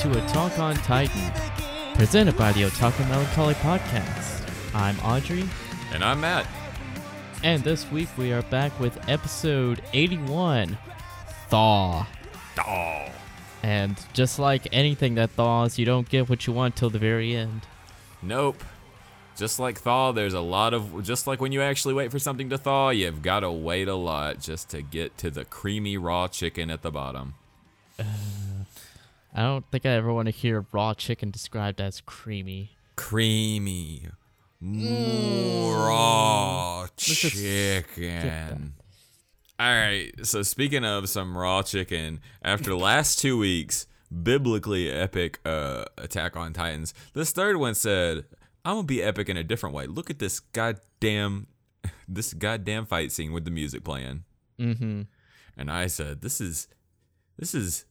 To a Talk on Titan, presented by the Otaku Melancholy Podcast. I'm Audrey, And I'm Matt. and this week we are back with episode 81 Thaw. Oh. And just like anything that thaws, you don't get what you want till the very end. Nope. Just like thaw, there's a lot of just like when you actually wait for something to thaw, you've got to wait a lot just to get to the creamy raw chicken at the bottom. I don't think I ever want to hear raw chicken described as creamy. Creamy raw chicken. All right, so speaking of some raw chicken, after the last two weeks, biblically epic uh, Attack on Titans, this third one said, "I'm gonna be epic in a different way. Look at this goddamn, this goddamn fight scene with the music playing." Mm-hmm. And I said, "This is, this is,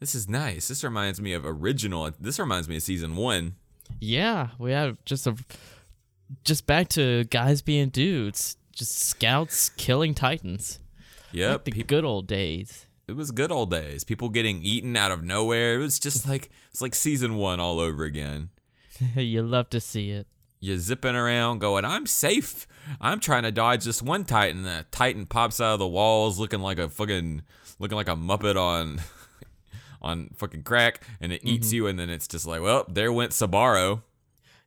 this is nice. This reminds me of original. This reminds me of season one." Yeah, we have just a just back to guys being dudes, just scouts killing titans. Yep, Like the peop- good old days. it was good old days. People getting eaten out of nowhere. It was just like it's like season one all over again. you love to see it. You're zipping around, going, "I'm safe. I'm trying to dodge this one Titan." The Titan pops out of the walls, looking like a fucking, looking like a muppet on, on fucking crack, and it eats you. And then it's just like, well, there went Sabaro.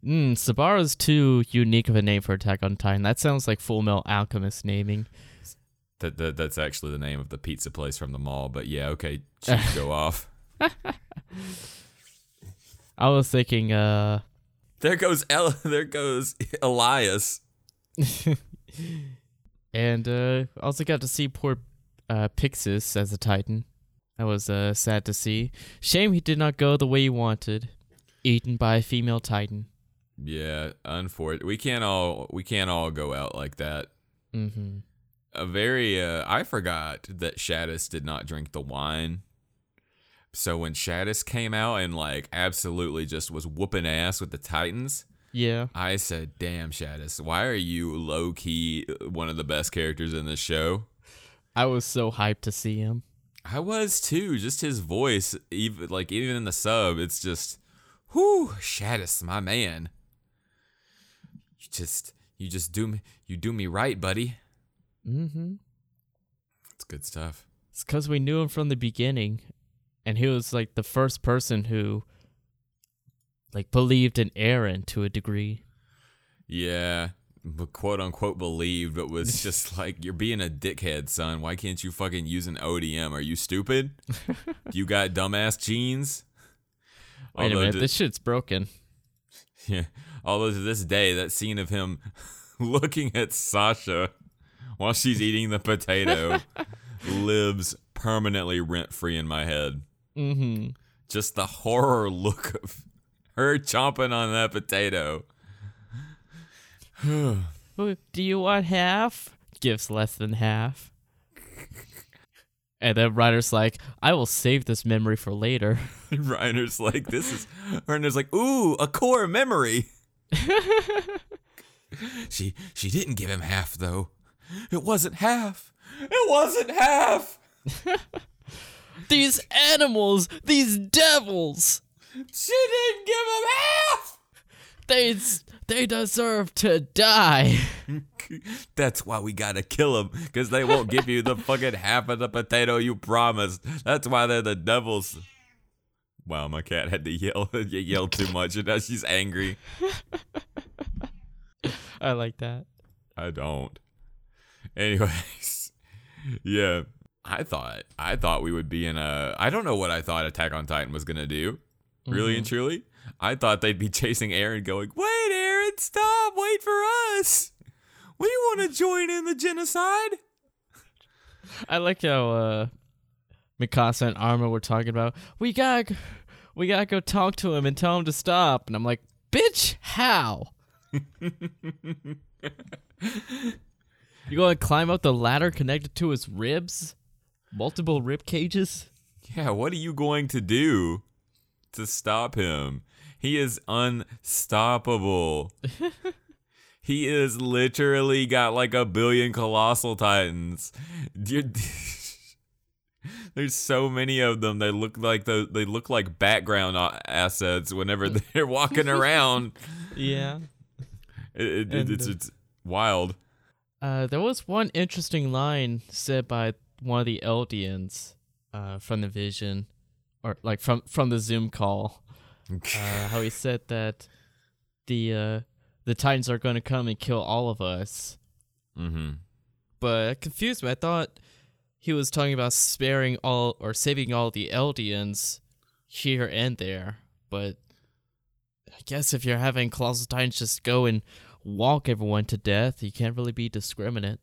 Mm, Sabara's too unique of a name for Attack on Titan. That sounds like Full Metal Alchemist naming. That, that that's actually the name of the pizza place from the mall. But yeah, okay, go off. I was thinking, uh, There goes El- there goes Elias. and uh, also got to see poor uh, Pixis as a Titan. That was uh, sad to see. Shame he did not go the way he wanted. Eaten by a female Titan. Yeah, unfortunate. We can't all we can't all go out like that. Mm-hmm. A very uh, I forgot that Shadis did not drink the wine. So when Shadis came out and like absolutely just was whooping ass with the Titans, Yeah. I said, "Damn, Shadis, why are you low key one of the best characters in this show?" I was so hyped to see him. I was too. Just his voice, even like even in the sub, it's just, whoo, Shadis, my man. You just, you just do me, you do me right, buddy. Mm-hmm. It's good stuff. It's because we knew him from the beginning, and he was like the first person who, like, believed in Eren to a degree. Yeah, quote unquote believed, but was just like, you're being a dickhead, son. Why can't you fucking use an ODM? Are you stupid? you got dumbass genes. Wait a minute, to- this shit's broken. Yeah. Although to this day, that scene of him looking at Sasha while she's eating the potato lives permanently rent free in my head. Mm-hmm. Just the horror look of her chomping on that potato. Do you want half? Gives less than half. And then Reiner's like, I will save this memory for later. Reiner's like, this is. Reiner's like, ooh, a core memory. she she didn't give him half though. It wasn't half. It wasn't half. these animals, these devils, She didn't give him half. They they deserve to die. That's why we gotta kill them, because they won't give you the fucking half of the potato you promised. That's why they're the devils. Wow, my cat had to yell. you yelled too much, and now she's angry. I like that. I don't. Anyways, yeah, I thought I thought we would be in a. I don't know what I thought Attack on Titan was gonna do. Really and mm-hmm. truly, I thought they'd be chasing Eren, going, "Wait, Eren, stop! Wait for us. We want to join in the genocide." I like how uh Mikasa and Armin were talking about we gotta we gotta go talk to him and tell him to stop and I'm like, bitch, how? you gonna climb up the ladder connected to his ribs? Multiple rib cages? Yeah, what are you going to do to stop him? He is unstoppable. he is literally got like a billion colossal titans. There's so many of them. They look like the they look like background assets whenever they're walking around. Yeah. It, it, it's uh, it's wild. Uh, there was one interesting line said by one of the Eldians uh, from the Vision, or like from from the Zoom call. Uh, how he said that the uh, the Titans are going to come and kill all of us. mm-hmm. But it confused me. I thought he was talking about sparing all or saving all the Eldians here and there. But I guess if you're having Colossal Titans just go and walk everyone to death, you can't really be discriminate.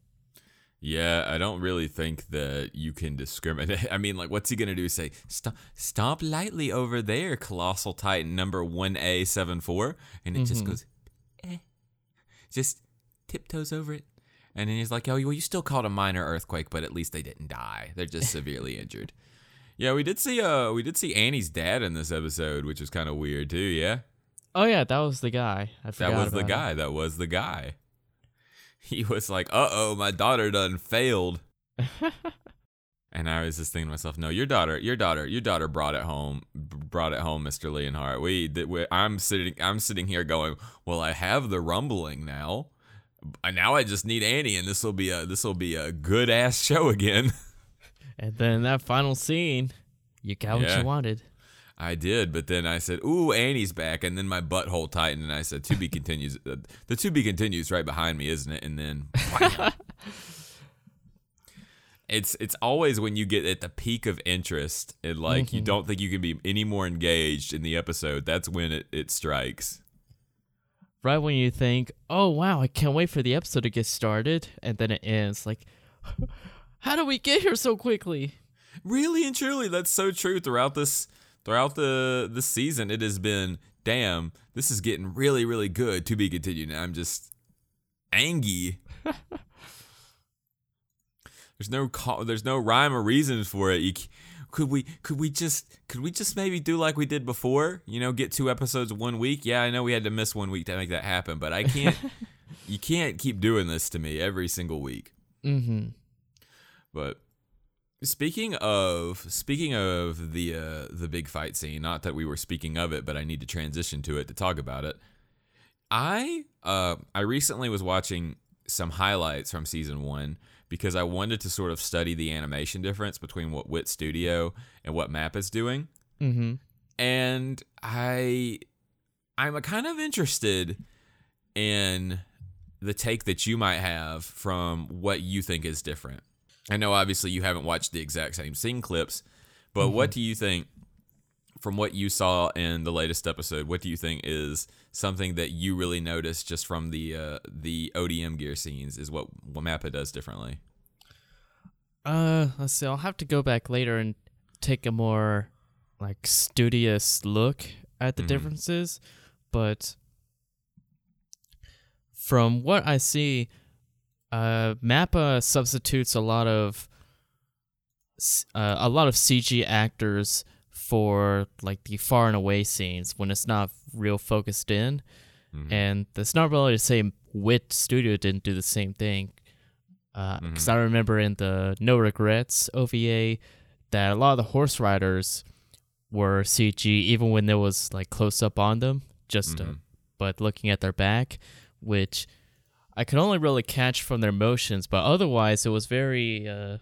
Yeah, I don't really think that you can discriminate. I mean, like, what's he gonna do? Say, stop, stomp lightly over there, colossal titan number one A seven four, and it just Mhm. goes, eh, just tiptoes over it, and then he's like, oh, well, you still called a minor earthquake, but at least they didn't die. They're just severely injured. Yeah, we did see uh we did see Annie's dad in this episode, which was kind of weird too. Yeah, Oh yeah, that was the guy. I forgot that was the guy. That was the guy. He was like, "Uh oh, my daughter done failed." And I was just thinking to myself, no, your daughter, your daughter, your daughter brought it home, brought it home, Mr. Leonhardt. We, we, I'm sitting, I'm sitting here going, well, I have the rumbling now, and now I just need Annie, and this will be a, this will be a good ass show again. And then that final scene, you got what Yeah. you wanted. I did, but then I said, ooh, Annie's back, and then my butthole tightened, and I said, to be continues. Uh, the to be continues right behind me, isn't it? And then. It's it's always when you get at the peak of interest and like you Mhm. don't think you can be any more engaged in the episode. That's when it, it strikes. Right when you think, oh wow, I can't wait for the episode to get started, and then it ends. Like, how do we get here so quickly? Really and truly, that's so true throughout this throughout the the season. It has been damn. This is getting really really good. To be continued. And I'm just angry. there's no ca- there's no rhyme or reason for it. You, could we could we just could we just maybe do like we did before? You know, get two episodes one week. Yeah, I know we had to miss one week to make that happen, but I can't. you can't keep doing this to me every single week. Mm-hmm. But speaking of speaking of the uh, the big fight scene, not that we were speaking of it, but I need to transition to it to talk about it. I uh, I recently was watching some highlights from season one because I wanted to sort of study the animation difference between what Wit Studio and what Map is doing, Mm-hmm. and I I'm kind of interested in the take that you might have from what you think is different. I know obviously you haven't watched the exact same scene clips, but what do you think from what you saw in the latest episode? What do you think is something that you really noticed just from the uh, the ODM gear scenes is what what Mappa does differently? Uh, let's see. I'll have to go back later and take a more like studious look at the Mhm. differences, but from what I see, uh, Mappa substitutes a lot of uh, a lot of CG actors for like the far and away scenes when it's not real focused in, Mhm. and that's not really the same. Wit Studio didn't do the same thing because Mhm. I remember in the No Regrets OVA that a lot of the horse riders were CG even when there was like close up on them, just uh, Mhm. but looking at their back, which I could only really catch from their motions, but otherwise it was very, uh,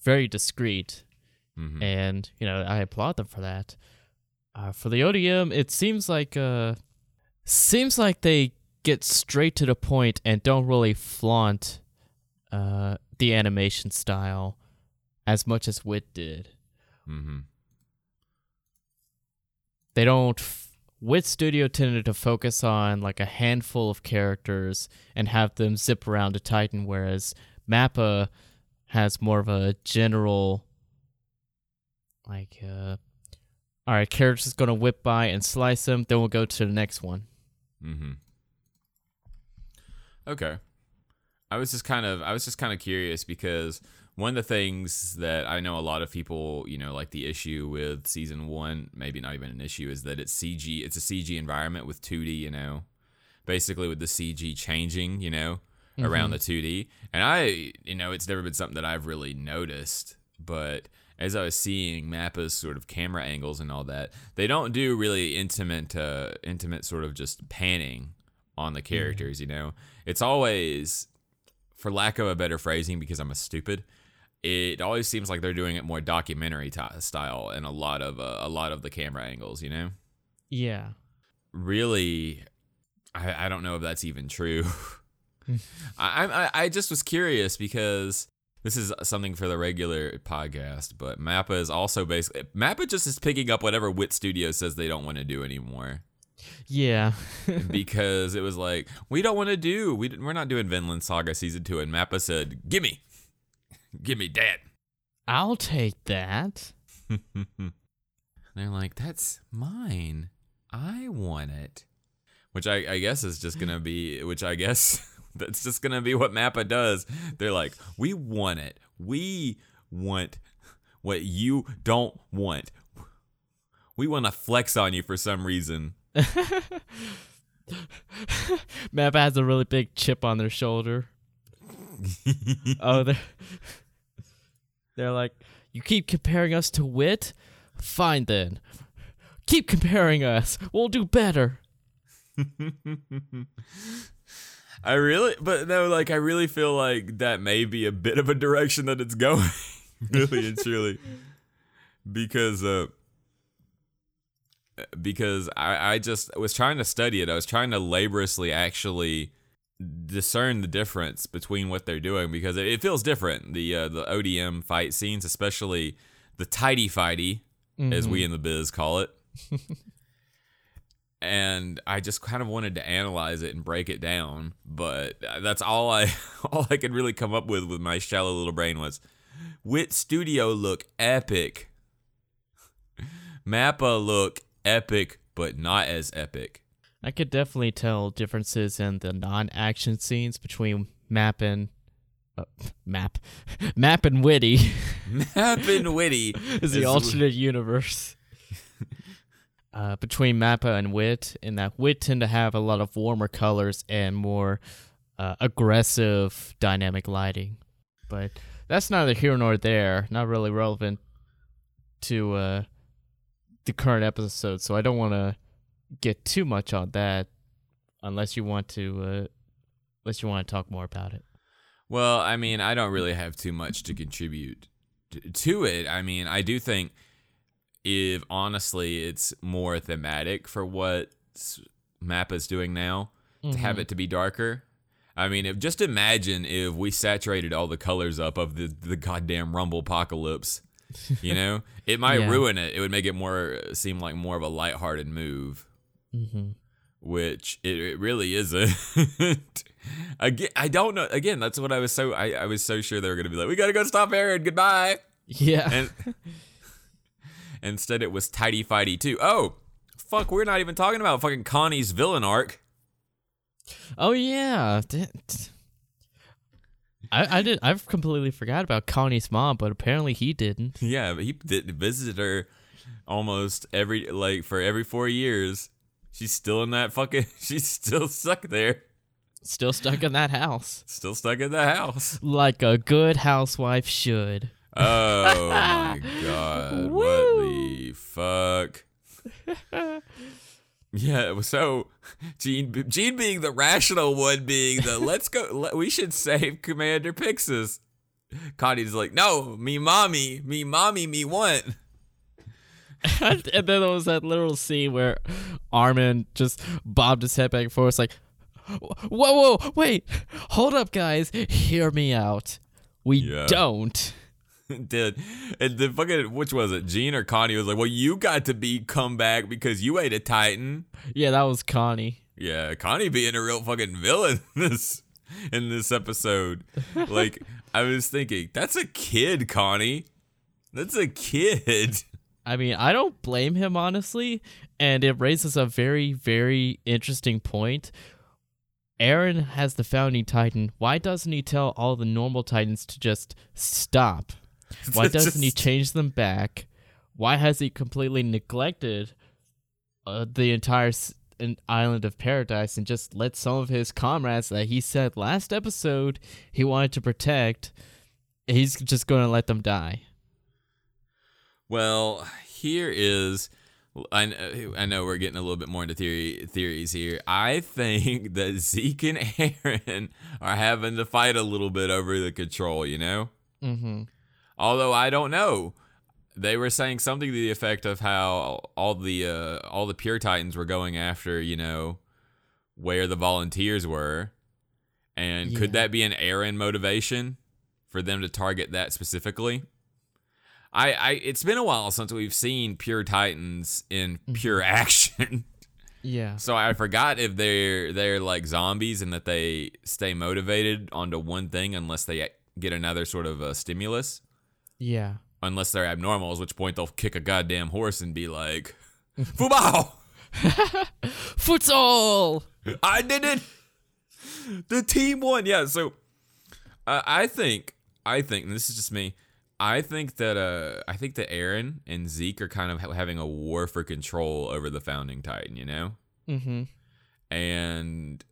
very discreet, Mhm. and you know I applaud them for that. Uh, for the ODM, it seems like uh, seems like they get straight to the point and don't really flaunt uh, the animation style as much as Wit did. Mhm. They don't. F- Wit Studio tended to focus on like a handful of characters and have them zip around a Titan, whereas Mappa has more of a general, like, uh, all right, character's gonna whip by and slice them, then we'll go to the next one. Mm-hmm. Okay. I was just kind of I was just kind of curious because one of the things that I know a lot of people, you know, like the issue with season one, maybe not even an issue, is that it's CG. It's a CG environment with 2D. You know, basically with the CG changing, you know, around the 2D. And I, you know, it's never been something that I've really noticed, but as I was seeing Mappa's sort of camera angles and all that, they don't do really intimate, uh, intimate sort of just panning on the characters. You know, it's always, for lack of a better phrasing, because I'm a stupid. It always seems like they're doing it more documentary t- style and a lot of uh, a lot of the camera angles. You know, Yeah. really, I, I don't know if that's even true. I, I I just was curious because this is something for the regular podcast, but Mappa is also basically Mappa just is picking up whatever Wit Studio says they don't want to do anymore Yeah. because it was like we don't want to do we we're not doing Vinland Saga season two, and Mappa said, "Gimme, gimme that." I'll take that. They're like, "That's mine. I want it." Which I, I guess is just gonna be. Which I guess that's just gonna be what Mappa does. They're like, "We want it. We want what you don't want. We want to flex on you for some reason." Mappa has a really big chip on their shoulder. oh, they're they're like, you keep comparing us to wit. Fine then, keep comparing us. We'll do better. I really, but no, like I really feel like that may be a bit of a direction that it's going, really and truly, because uh, because I I just was trying to study it. I was trying to laboriously actually discern the difference between what they're doing because it, it feels different. The uh, the ODM fight scenes, especially the tidy fighty, as we in the biz call it. and I just kind of wanted to analyze it and break it down, but that's all I all I could really come up with with my shallow little brain was Wit Studio look epic. Mappa look epic, but not as epic. I could definitely tell differences in the non-action scenes between Map and uh, Map, Map and Witty Map and Witty is the alternate universe. Uh, between Mappa and Wit, in that Wit tend to have a lot of warmer colors and more uh, aggressive dynamic lighting, but that's neither here nor there. Not really relevant to uh, the current episode, so I don't want to get too much on that, unless you want to, uh, unless you want to talk more about it. Well, I mean, I don't really have too much to contribute to it. I mean, I do think if honestly it's more thematic for what Mappa's doing now to have it to be darker. I mean, if just imagine if we saturated all the colors up of the the goddamn Rumble apocalypse. You know, it might Yeah. ruin it. It would make it more seem like more of a lighthearted move Mm-hmm. which it, it really isn't. again, I don't know. Again, that's what I was so I, I was so sure they were gonna be like, we gotta go stop Eren. Goodbye. Yeah. And instead, it was tidy fighty too. Oh, fuck! We're not even talking about fucking Connie's villain arc. Oh yeah. I, I did I've completely forgot about Connie's mom, but apparently he didn't. Yeah, but he did, visited her almost every like for every four years. She's still in that fucking. She's still stuck there. Still stuck in that house. Still stuck in the house. Like a good housewife should. Oh my god! What the fuck? Yeah, so Jean. Jean being the rational one, being the let's go. Let, we should save Commander Pixis. Connie's like, no, me mommy, me mommy, me want. and then there was that little scene where Armin just bobbed his head back and forth, like, "Whoa, whoa, wait, hold up, guys, hear me out. We Yeah. don't." Did and the fucking which was it? Jean or Connie was like, well, you got to be come back because you ate a Titan. Yeah, that was Connie. Yeah, Connie being a real fucking villain this in this episode. Like I was thinking, that's a kid, Connie. That's a kid. I mean, I don't blame him honestly, and it raises a very, very interesting point. Eren has the founding titan. Why doesn't he tell all the normal titans to just stop? Why doesn't he change them back? Why has he completely neglected uh, the entire s- an island of paradise and just let some of his comrades that he said last episode he wanted to protect? He's just going to let them die. Well, here is. I, I know we're getting a little bit more into theory theories here. I think that Zeke and Eren are having to fight a little bit over the control. You know. Mm-hmm. Although I don't know. They were saying something to the effect of how all the uh, all the pure titans were going after, you know, where the volunteers were. And could that be an Eren motivation for them to target that specifically? I, I it's been a while since we've seen pure titans in pure action. Yeah. So I forgot if they're they're like zombies and that they stay motivated onto one thing unless they get another sort of a stimulus Yeah. unless they're abnormal, at which point they'll kick a goddamn horse and be like, Fubao! Futsal. I did it! The team won. Yeah, so uh, I think, I think, and this is just me, I think that uh, I think that Eren and Zeke are kind of ha- having a war for control over the founding Titan, you know? Mm-hmm. And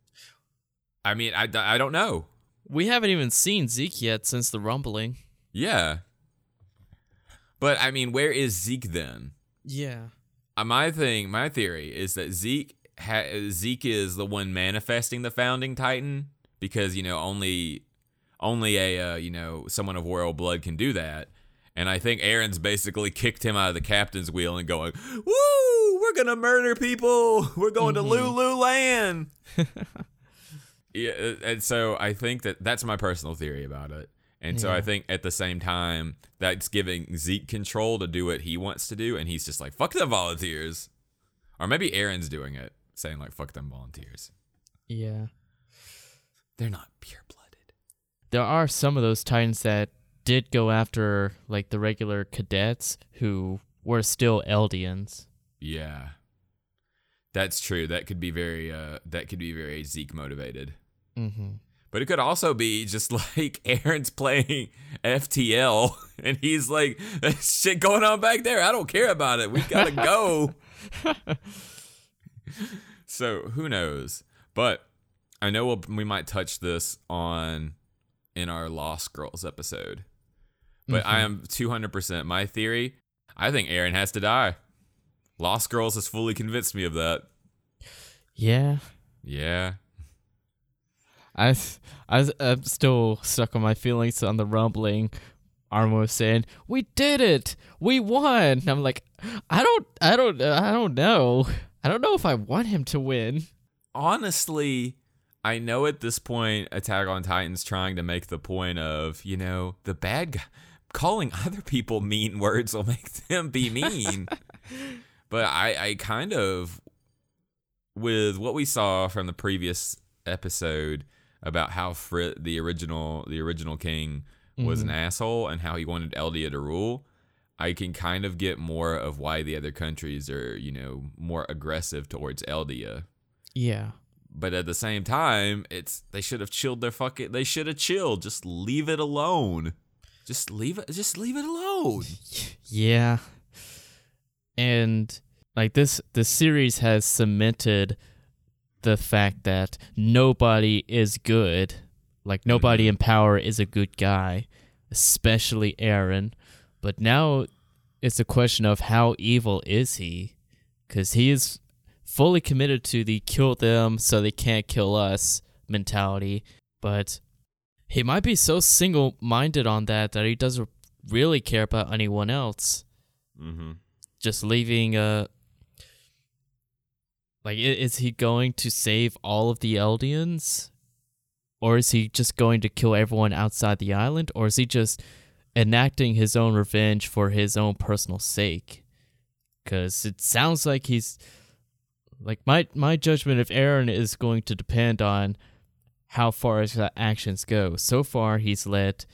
I mean, I, I don't know. We haven't even seen Zeke yet since the rumbling. Yeah. But I mean, where is Zeke then? Yeah. Uh, my thing, my theory is that Zeke ha- Zeke is the one manifesting the founding Titan because you know only only a uh, you know someone of royal blood can do that. And I think Eren's basically kicked him out of the captain's wheel and going, "Woo! We're gonna murder people. We're going to Lulu Land." yeah, uh, and so I think that that's my personal theory about it. And so I think at the same time that's giving Zeke control to do what he wants to do, and he's just like, "Fuck the volunteers," or maybe Eren's doing it, saying like, "Fuck them volunteers." Yeah. They're not pure. There are some of those Titans that did go after like the regular cadets who were still Eldians. Yeah, that's true. That could be very, uh, that could be very Zeke motivated. Mm-hmm. But it could also be just like Eren's playing FTL and he's like, "There's shit going on back there. I don't care about it. We gotta go. so who knows? But I know we'll, we might touch this on in our Lost Girls episode. But I mm-hmm. am 200% my theory. I think Eren has to die. Lost Girls has fully convinced me of that. Yeah. Yeah. I, I, I'm still stuck on my feelings on the rumbling. Armo saying, "We did it, we won." And I'm like, I don't, I don't, I don't know. I don't know if I want him to win. honestly, I know at this point Attack on Titan's trying to make the point of, you know, the bad guy calling other people mean words will make them be mean. but I I kind of with what we saw from the previous episode about how Frit the original the original king was an mm-hmm. asshole and how he wanted Eldia to rule. I can kind of get more of why the other countries are, you know, more aggressive towards Eldia Yeah. But at the same time, it's they should have chilled their fucking. They should have chilled. Just leave it alone. Just leave it. Just leave it alone. Yeah. And like this the series has cemented the fact that nobody is good. Like mm-hmm. nobody in power is a good guy, especially Eren. But now it's a question of how evil is he? Cuz he is fully committed to the kill them so they can't kill us mentality, but he might be so single-minded on that that he doesn't really care about anyone else. Mm-hmm. just leaving uh like is he going to save all of the eldians? Or is he just going to kill everyone outside the island? Or is he just enacting his own revenge for his own personal sake? Cuz it sounds like he's like my my judgment of Eren is going to depend on how far his actions go. So far he's let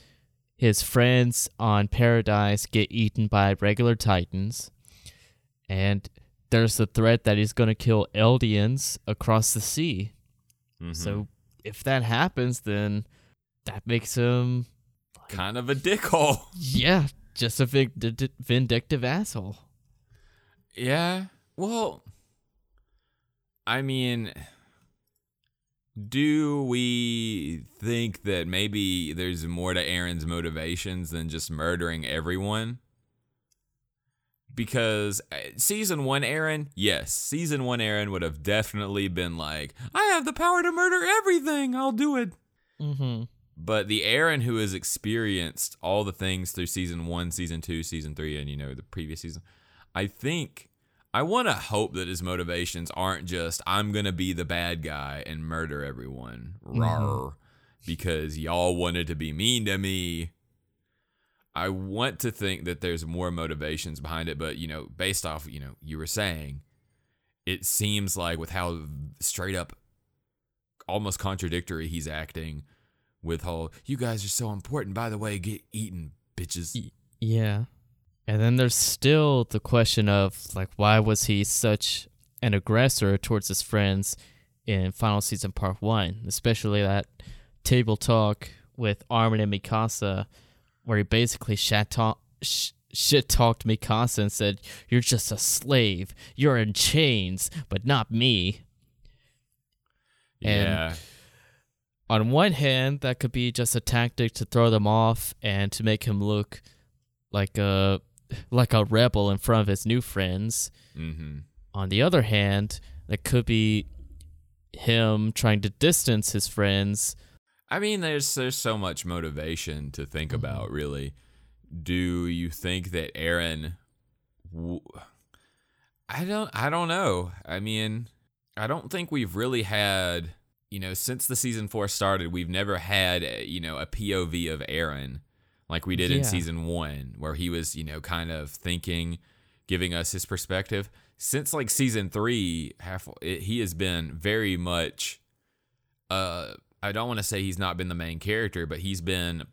his friends on Paradise get eaten by regular Titans. And there's the threat that he's going to kill Eldians across the sea. Mm-hmm. So if that happens, then that makes him, kind of a dickhole. yeah, just a vindictive asshole. Yeah. Well, I mean, do we think that maybe there's more to Eren's motivations than just murdering everyone? because uh, season one Eren, yes, season one Eren would have definitely been like, I have the power to murder everything. I'll do it. Mm-hmm. But the Eren who has experienced all the things through season one, season two, season three, and you know the previous season, I think I want to hope that his motivations aren't just I'm gonna be the bad guy and murder everyone, mm-hmm. rar, because y'all wanted to be mean to me. I want to think that there's more motivations behind it, but you know, based off you know you were saying, it seems like with how straight up, almost contradictory he's acting, with whole you guys are so important. By the way, get eaten, bitches. Yeah. And then there's still the question of like why was he such an aggressor towards his friends in final season part 1, especially that table talk with Armin and Mikasa where he basically shat talk, sh- shit talked Mikasa and said, "You're just a slave. You're in chains, but not me." And yeah, on one hand, that could be just a tactic to throw them off and to make him look like a like a rebel in front of his new friends. mm-hmm. On the other hand, that could be him trying to distance his friends. I mean, there's there's so much motivation to think about. Really, do you think that Eren? W- I don't. I don't know. I mean, I don't think we've really had. You know, since the season four started, we've never had you know a POV of Eren like we did in season one, where he was you know kind of thinking, giving us his perspective. Since like season three, half it, he has been very much uh I don't want to say he's not been the main character, but he's been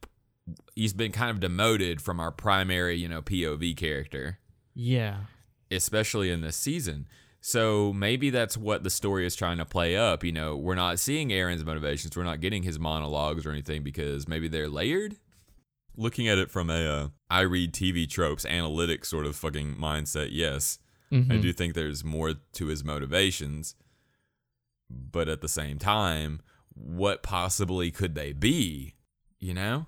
he's been kind of demoted from our primary, you know, POV character, Yeah. especially in this season. So maybe that's what the story is trying to play up. You know, we're not seeing Eren's motivations, we're not getting his monologues or anything because maybe they're layered. Looking at it from a uh, I read TV tropes analytic sort of fucking mindset, yes, I Mhm. do think there's more to his motivations, but at the same time, what possibly could they be? You know?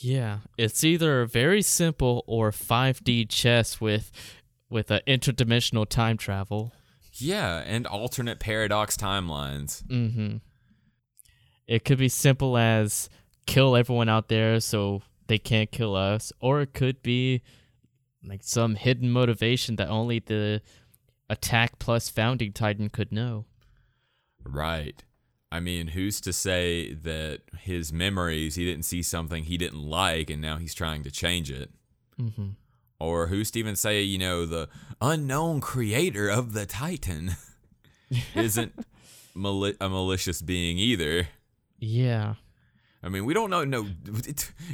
Yeah, it's either very simple or 5D chess with with an interdimensional time travel. Yeah, and alternate paradox timelines. Mm-hmm. It could be simple as kill everyone out there so they can't kill us, or it could be like some hidden motivation that only the attack plus founding titan could know. Right. I mean, who's to say that his memories, he didn't see something he didn't like and now he's trying to change it? Mm-hmm. Or who's to even say, you know, the unknown creator of the Titan isn't mali- a malicious being either? Yeah. I mean, we don't know. No,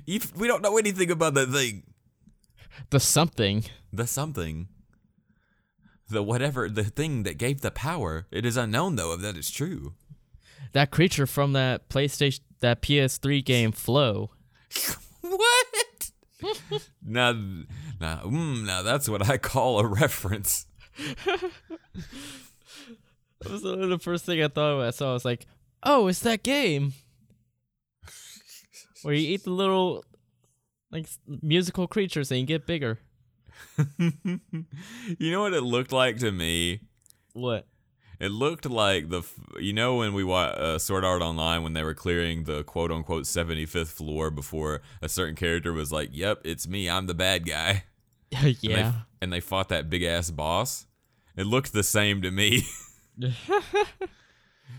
we don't know anything about that thing. The something. The something, the whatever, the thing that gave the power. It is unknown though if that is true. That creature from that PlayStation that PS3 game Flow. what? now, now, mm, now that's what I call a reference. That was the first thing I thought when I saw. I was like, "Oh, it's that game where you eat the little like musical creatures and you get bigger." you know what it looked like to me? What? It looked like the, you know, when we watched uh, Sword Art Online when they were clearing the quote unquote 75th floor before a certain character was like, yep, it's me, I'm the bad guy. And they, yeah. and they fought that big ass boss. It looked the same to me.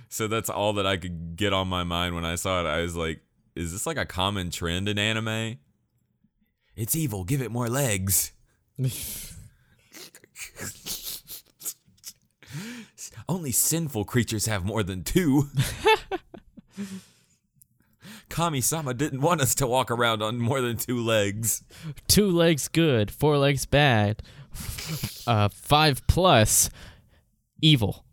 so that's all that I could get on my mind when I saw it. I was like, is this like a common trend in anime? It's evil, give it more legs. Only sinful creatures have more than two. Kami-sama didn't want us to walk around on more than two legs. Two legs good, four legs bad. Uh, five plus evil.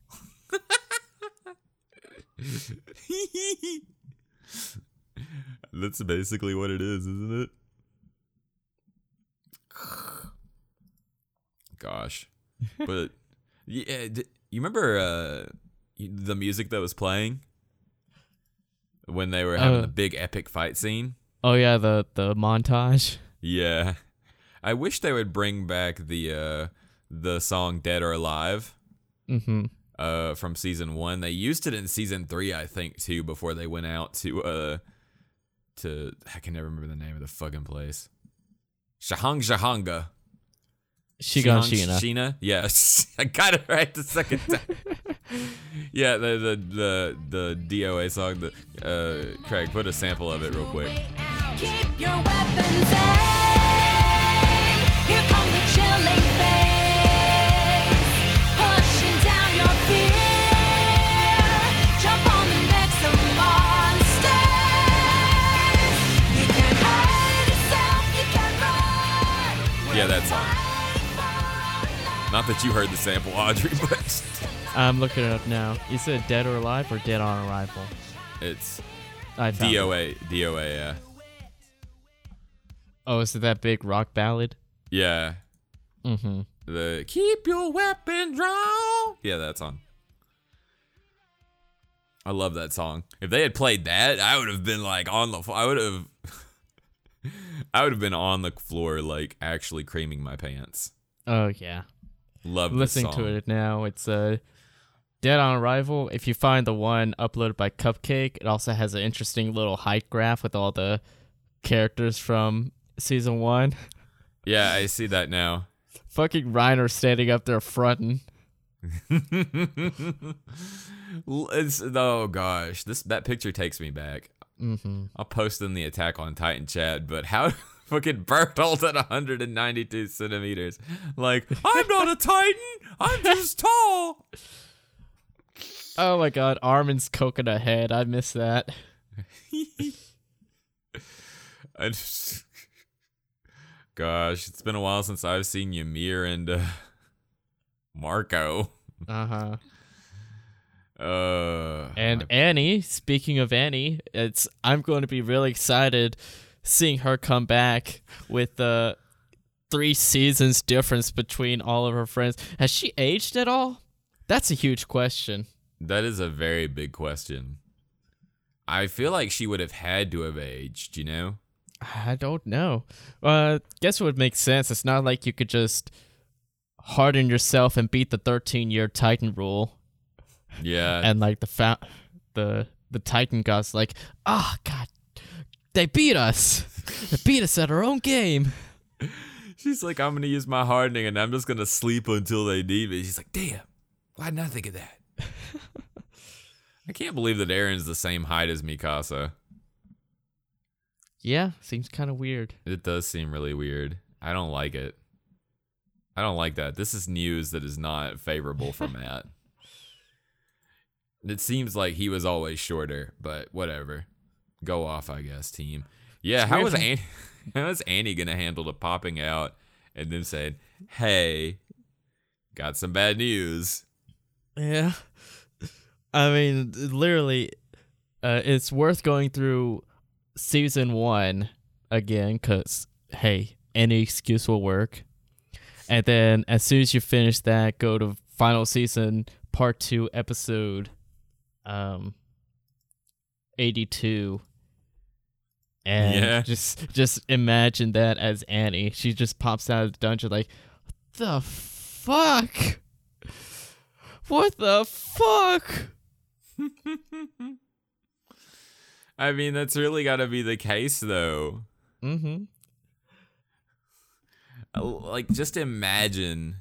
That's basically what it is, isn't it? Gosh. But yeah, d- you remember uh the music that was playing when they were having Uh. the big epic fight scene? Oh yeah, the the montage. Yeah. I wish they would bring back the uh the song "Dead or Alive" Mm-hmm. uh, from season one. They used it in season three, I think, too, before they went out to uh to I can never remember the name of the fucking place. Shahang Shahanga. Shigan Shihang Shina. Shina. Yes, I got it right the second time. yeah, the the the the DOA song. The uh, Craig, put a sample of it real quick. Yeah, that song. Not that you heard the sample, Audrey, but I'm looking it up now. You said Dead or Alive or Dead on Arrival? it's I found it. DOA. DOA. Yeah. Oh, is it that big rock ballad? Yeah. Mm-hmm. The keep your weapon drawn. Yeah, that song. I love that song. If they had played that, I would have been like on the. I would have. I would have been on the floor, like actually creaming my pants. Oh yeah. Love this Listening song. to it now, it's uh, Dead on Arrival. If you find the one uploaded by Cupcake, it also has an interesting little height graph with all the characters from season one. Yeah, I see that now. Fucking Reiner standing up there fronting. it's, oh gosh, this that picture takes me back. Mm-hmm. I'll post in the Attack on Titan chat, but how fucking Bertolt at 192 centimeters? Like, I'm not a Titan, I'm just tall. Oh my god, Armin's coconut head. I miss that. I just, gosh, it's been a while since I've seen Ymir and uh, Marco. Uh-huh. Uh, And Annie, speaking of Annie, it's I'm going to be really excited seeing her come back with the three seasons difference between all of her friends. Has she aged at all? That's a huge question. that is a very big question. I feel like she would have had to have aged, you know? I don't know. Uh, guess it would make sense. It's not like you could just harden yourself and beat the 13 year Titan rule. Yeah. and like the fa- the the Titan gods like, ah, God, they beat us. They beat us at our own game. She's like, I'm gonna use my hardening and I'm just gonna sleep until they need me. She's like, damn, why didn't I think of that? I can't believe that Eren's the same height as Mikasa. Yeah, seems kind of weird. It does seem really weird. I don't like it. I don't like that. This is news that is not favorable for Matt. It seems like he was always shorter, but whatever. Go off, I guess, team. Yeah, how was Annie, how was Annie gonna handle the popping out and then saying, "Hey, got some bad news"? Yeah, I mean, literally, uh, it's worth going through season one again because hey, any excuse will work. And then as soon as you finish that, go to final season part two episode um 82 and Yeah. just just imagine that as Annie. She just pops out of the dungeon like the fuck? What the fuck? I mean, that's really got to be the case, though. Mm-hmm. Uh, Like, just imagine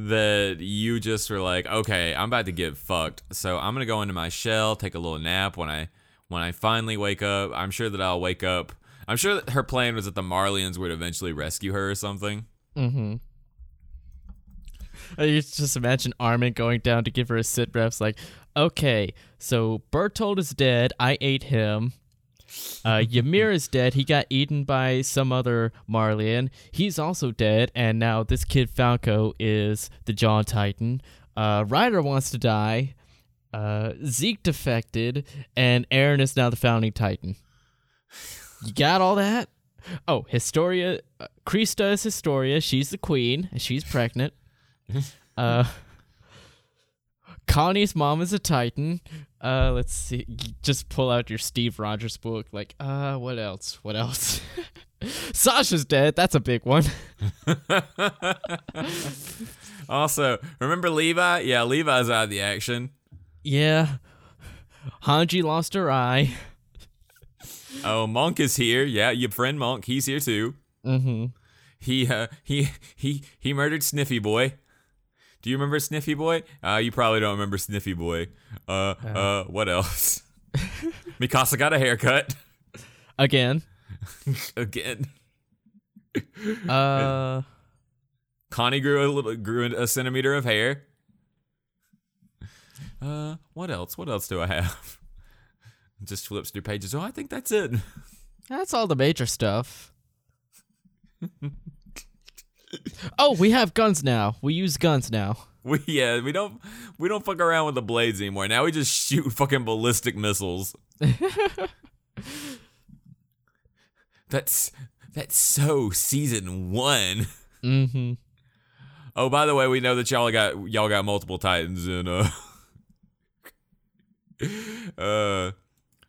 that you just were like, okay, I'm about to get fucked, so I'm gonna go into my shell, take a little nap. When I when I finally wake up, I'm sure that I'll wake up. I'm sure that her plan was that the Marleyans would eventually rescue her or something. Mm-hmm. To just imagine Armin going down to give her a sit reps like, okay, so Bertolt is dead. I ate him. Uh, Ymir is dead. He got eaten by some other Marleyan. He's also dead. And now this kid Falco is the Jaw Titan. Uh, Reiner wants to die. Uh, Zeke defected. And Eren is now the founding Titan. You got all that? Oh, Historia. Uh, Krista is Historia. She's the queen. She's pregnant. uh, Connie's mom is a Titan. Uh, let's see. Just pull out your Steve Rogers book. Like, uh, what else? What else? Sasha's dead. That's a big one. Also, remember Levi? Yeah, Levi's out of the action. yeah. Hanji lost her eye. Oh, Monk is here. Yeah, your friend Monk, he's here too. Mm-hmm. He uh he he he murdered Sniffy Boy. Do you remember Sniffy Boy? Uh you probably don't remember Sniffy Boy. Uh uh, what else? Mikasa got a haircut Again. again. Uh. Connie grew a little grew a centimeter of hair. Uh what else? What else do I have? Just flips through pages. Oh, I think that's it. That's all the major stuff. Oh, we have guns now. We use guns now. We yeah, we don't we don't fuck around with the blades anymore. Now we just shoot fucking ballistic missiles. that's that's so season one. Mm-hmm. Oh, by the way, we know that y'all got y'all got multiple titans and uh uh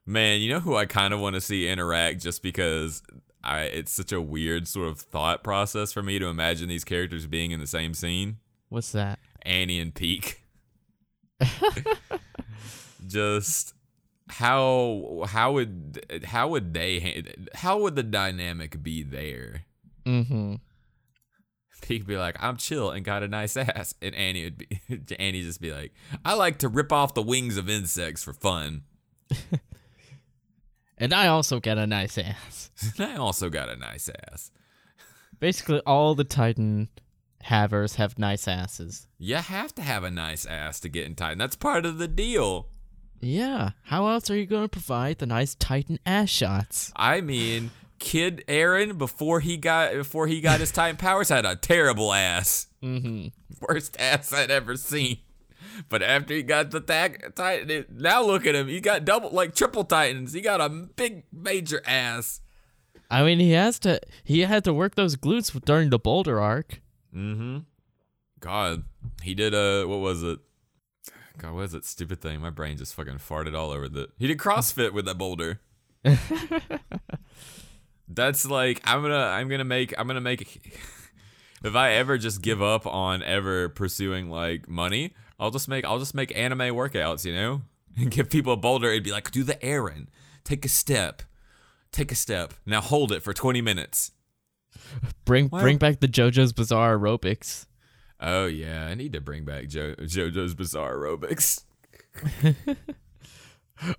man, you know who I kind of want to see interact just because I it's such a weird sort of thought process for me to imagine these characters being in the same scene. What's that? Annie and Pieck. Just how how would how would they how would the dynamic be there? Mm-hmm. Pieck be like, "I'm chill and got a nice ass," and Annie would be Annie just be like, "I like to rip off the wings of insects for fun." And I also got a nice ass. I also got a nice ass. Basically, all the Titan havers have nice asses. You have to have a nice ass to get in Titan. That's part of the deal. Yeah. How else are you going to provide the nice Titan ass shots? I mean, Kid Eren before he got before he got his Titan powers had a terrible ass. Mm-hmm. Worst ass I'd ever seen. But after he got the tag, Titan, now look at him. He got double, like triple Titans. He got a big, major ass. I mean, he has to. He had to work those glutes during the Boulder arc. Mm-hmm. God, he did a what was it? God, what is that stupid thing? My brain just fucking farted all over the. He did CrossFit with that boulder. That's like I'm gonna I'm gonna make I'm gonna make. if I ever just give up on ever pursuing like money, I'll just make I'll just make anime workouts, you know, and give people a boulder. It'd be like, do the Eren, take a step, take a step, now hold it for 20 minutes. Bring bring back the JoJo's Bizarre aerobics. Oh yeah, I need to bring back jo- JoJo's Bizarre Aerobics.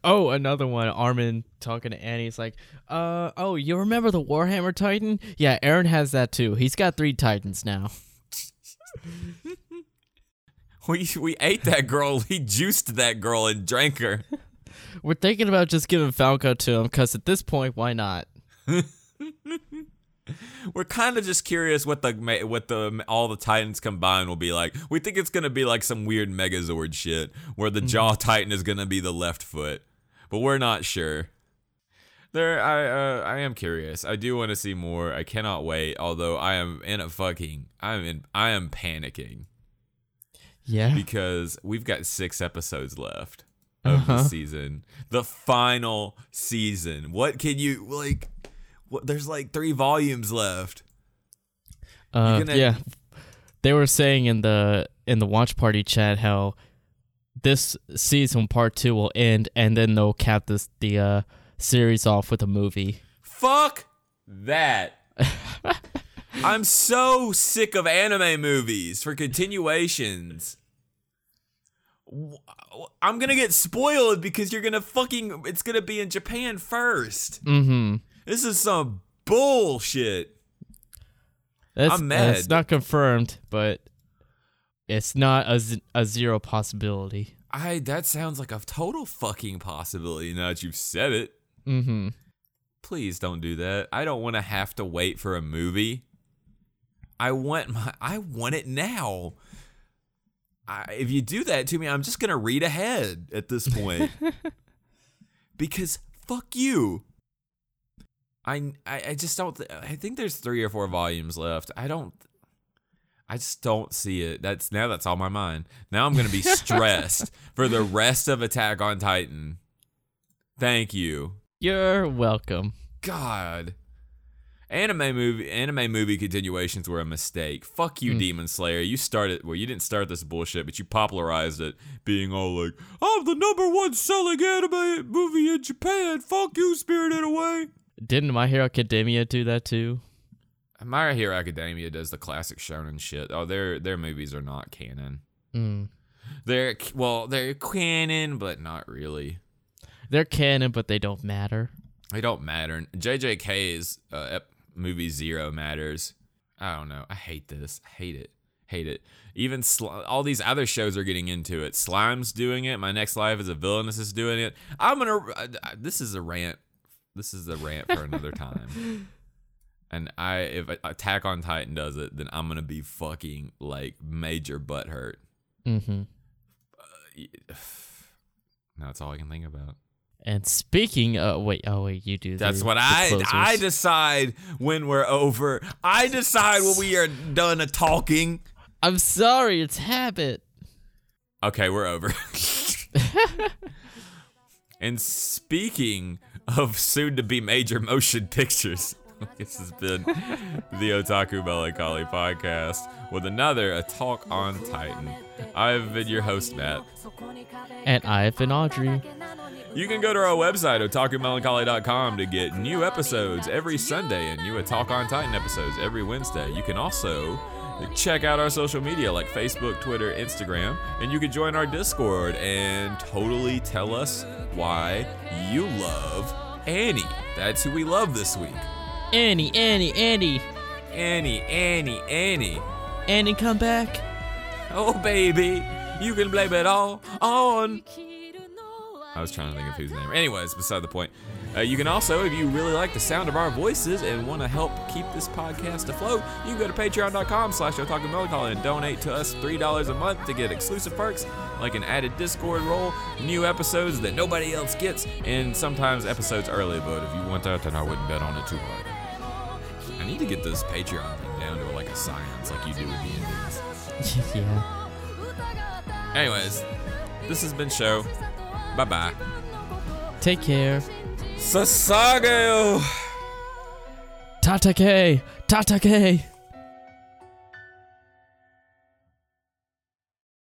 Oh, another one. Armin talking to Annie. He's like, "Uh, oh, you remember the Warhammer Titan? Yeah, Eren has that too. He's got three Titans now. We we ate that girl. We juiced that girl and drank her. We're thinking about just giving Falco to him because at this point, why not? We're kind of just curious what the what the all the Titans combined will be like. We think it's gonna be like some weird Megazord shit where the Jaw Titan is gonna be the left foot, but we're not sure. There, I uh, I am curious. I do want to see more. I cannot wait. Although I am in a fucking I'm in I am panicking. Yeah. because we've got six episodes left of the Uh-huh. season, the final season. What can you like? What, there's like three volumes left. Uh, gonna- yeah. They were saying in the in the watch party chat how this season part two will end and then they'll cap this the uh, series off with a movie. Fuck that. I'm so sick of anime movies for continuations. I'm gonna get spoiled because you're gonna fucking. It's gonna be in Japan first. Mm-hmm. This is some bullshit. That's, I'm mad. It's not confirmed, but it's not a, z- a zero possibility. I that sounds like a total fucking possibility now that you've said it. Mm-hmm. Please don't do that. I don't want to have to wait for a movie. I want my I want it now. I, if you do that to me, I'm just gonna read ahead at this point because fuck you. I, I I just don't. Th- I think there's three or four volumes left. I don't. I just don't see it. That's now that's on my mind. Now I'm gonna be stressed for the rest of Attack on Titan. Thank you. You're welcome. God. Anime movie, anime movie continuations were a mistake. Fuck you, Demon Slayer. You started, well, you didn't start this bullshit, but you popularized it, being all like, "I'm the number one selling anime movie in Japan." Fuck you, Spirited Away. Didn't My Hero Academia do that too? My Hero Academia does the classic shonen shit. Oh, their their movies are not canon. Mm. They're well, they're canon, but not really. They're canon, but they don't matter. They don't matter. JJK's uh, ep- movie Zero matters. I don't know. I hate this. I hate it. Hate it. Even sli- all these other shows are getting into it. Slime's doing it. My Next Life is a Villainess is doing it. I'm gonna. Uh, this is a rant. This is a rant for another time. And I, if Attack on Titan does it, then I'm gonna be fucking like major butt hurt. Mm-hmm. That's all I can think about. And speaking, uh, wait, oh wait, you do. That's the- what the I closers. I decide when we're over. I decide when we are done talking. I'm sorry, it's habit. Okay, we're over. and speaking of soon to be major motion pictures, this has been the Otaku Melancholy podcast with another A Talk on Titan. I've been your host, Matt. And I've been Audrey. You can go to our website, otakumelancholy.com, to get new episodes every Sunday and new Talk on Titan episodes every Wednesday. You can also check out our social media like Facebook, Twitter, Instagram, and you can join our Discord and totally tell us why you love Annie. That's who we love this week. Annie, Annie, Annie, Annie, Annie, Annie. Annie, come back. Oh, baby, you can blame it all on I was trying to think of whose name. Anyways, beside the point. Uh, you can also, if you really like the sound of our voices and want to help keep this podcast afloat, you can go to patreon.com slash Otaku Melancholy and donate to us $3 a month to get exclusive perks like an added Discord role, new episodes that nobody else gets, and sometimes episodes early. But if you want that, then I wouldn't bet on it too hard. I need to get this Patreon thing down to like a science like you do with D&Ds. yeah. Anyways, this has been Show. Bye-bye. Take care. Sasageyo! Tatake, Tatake.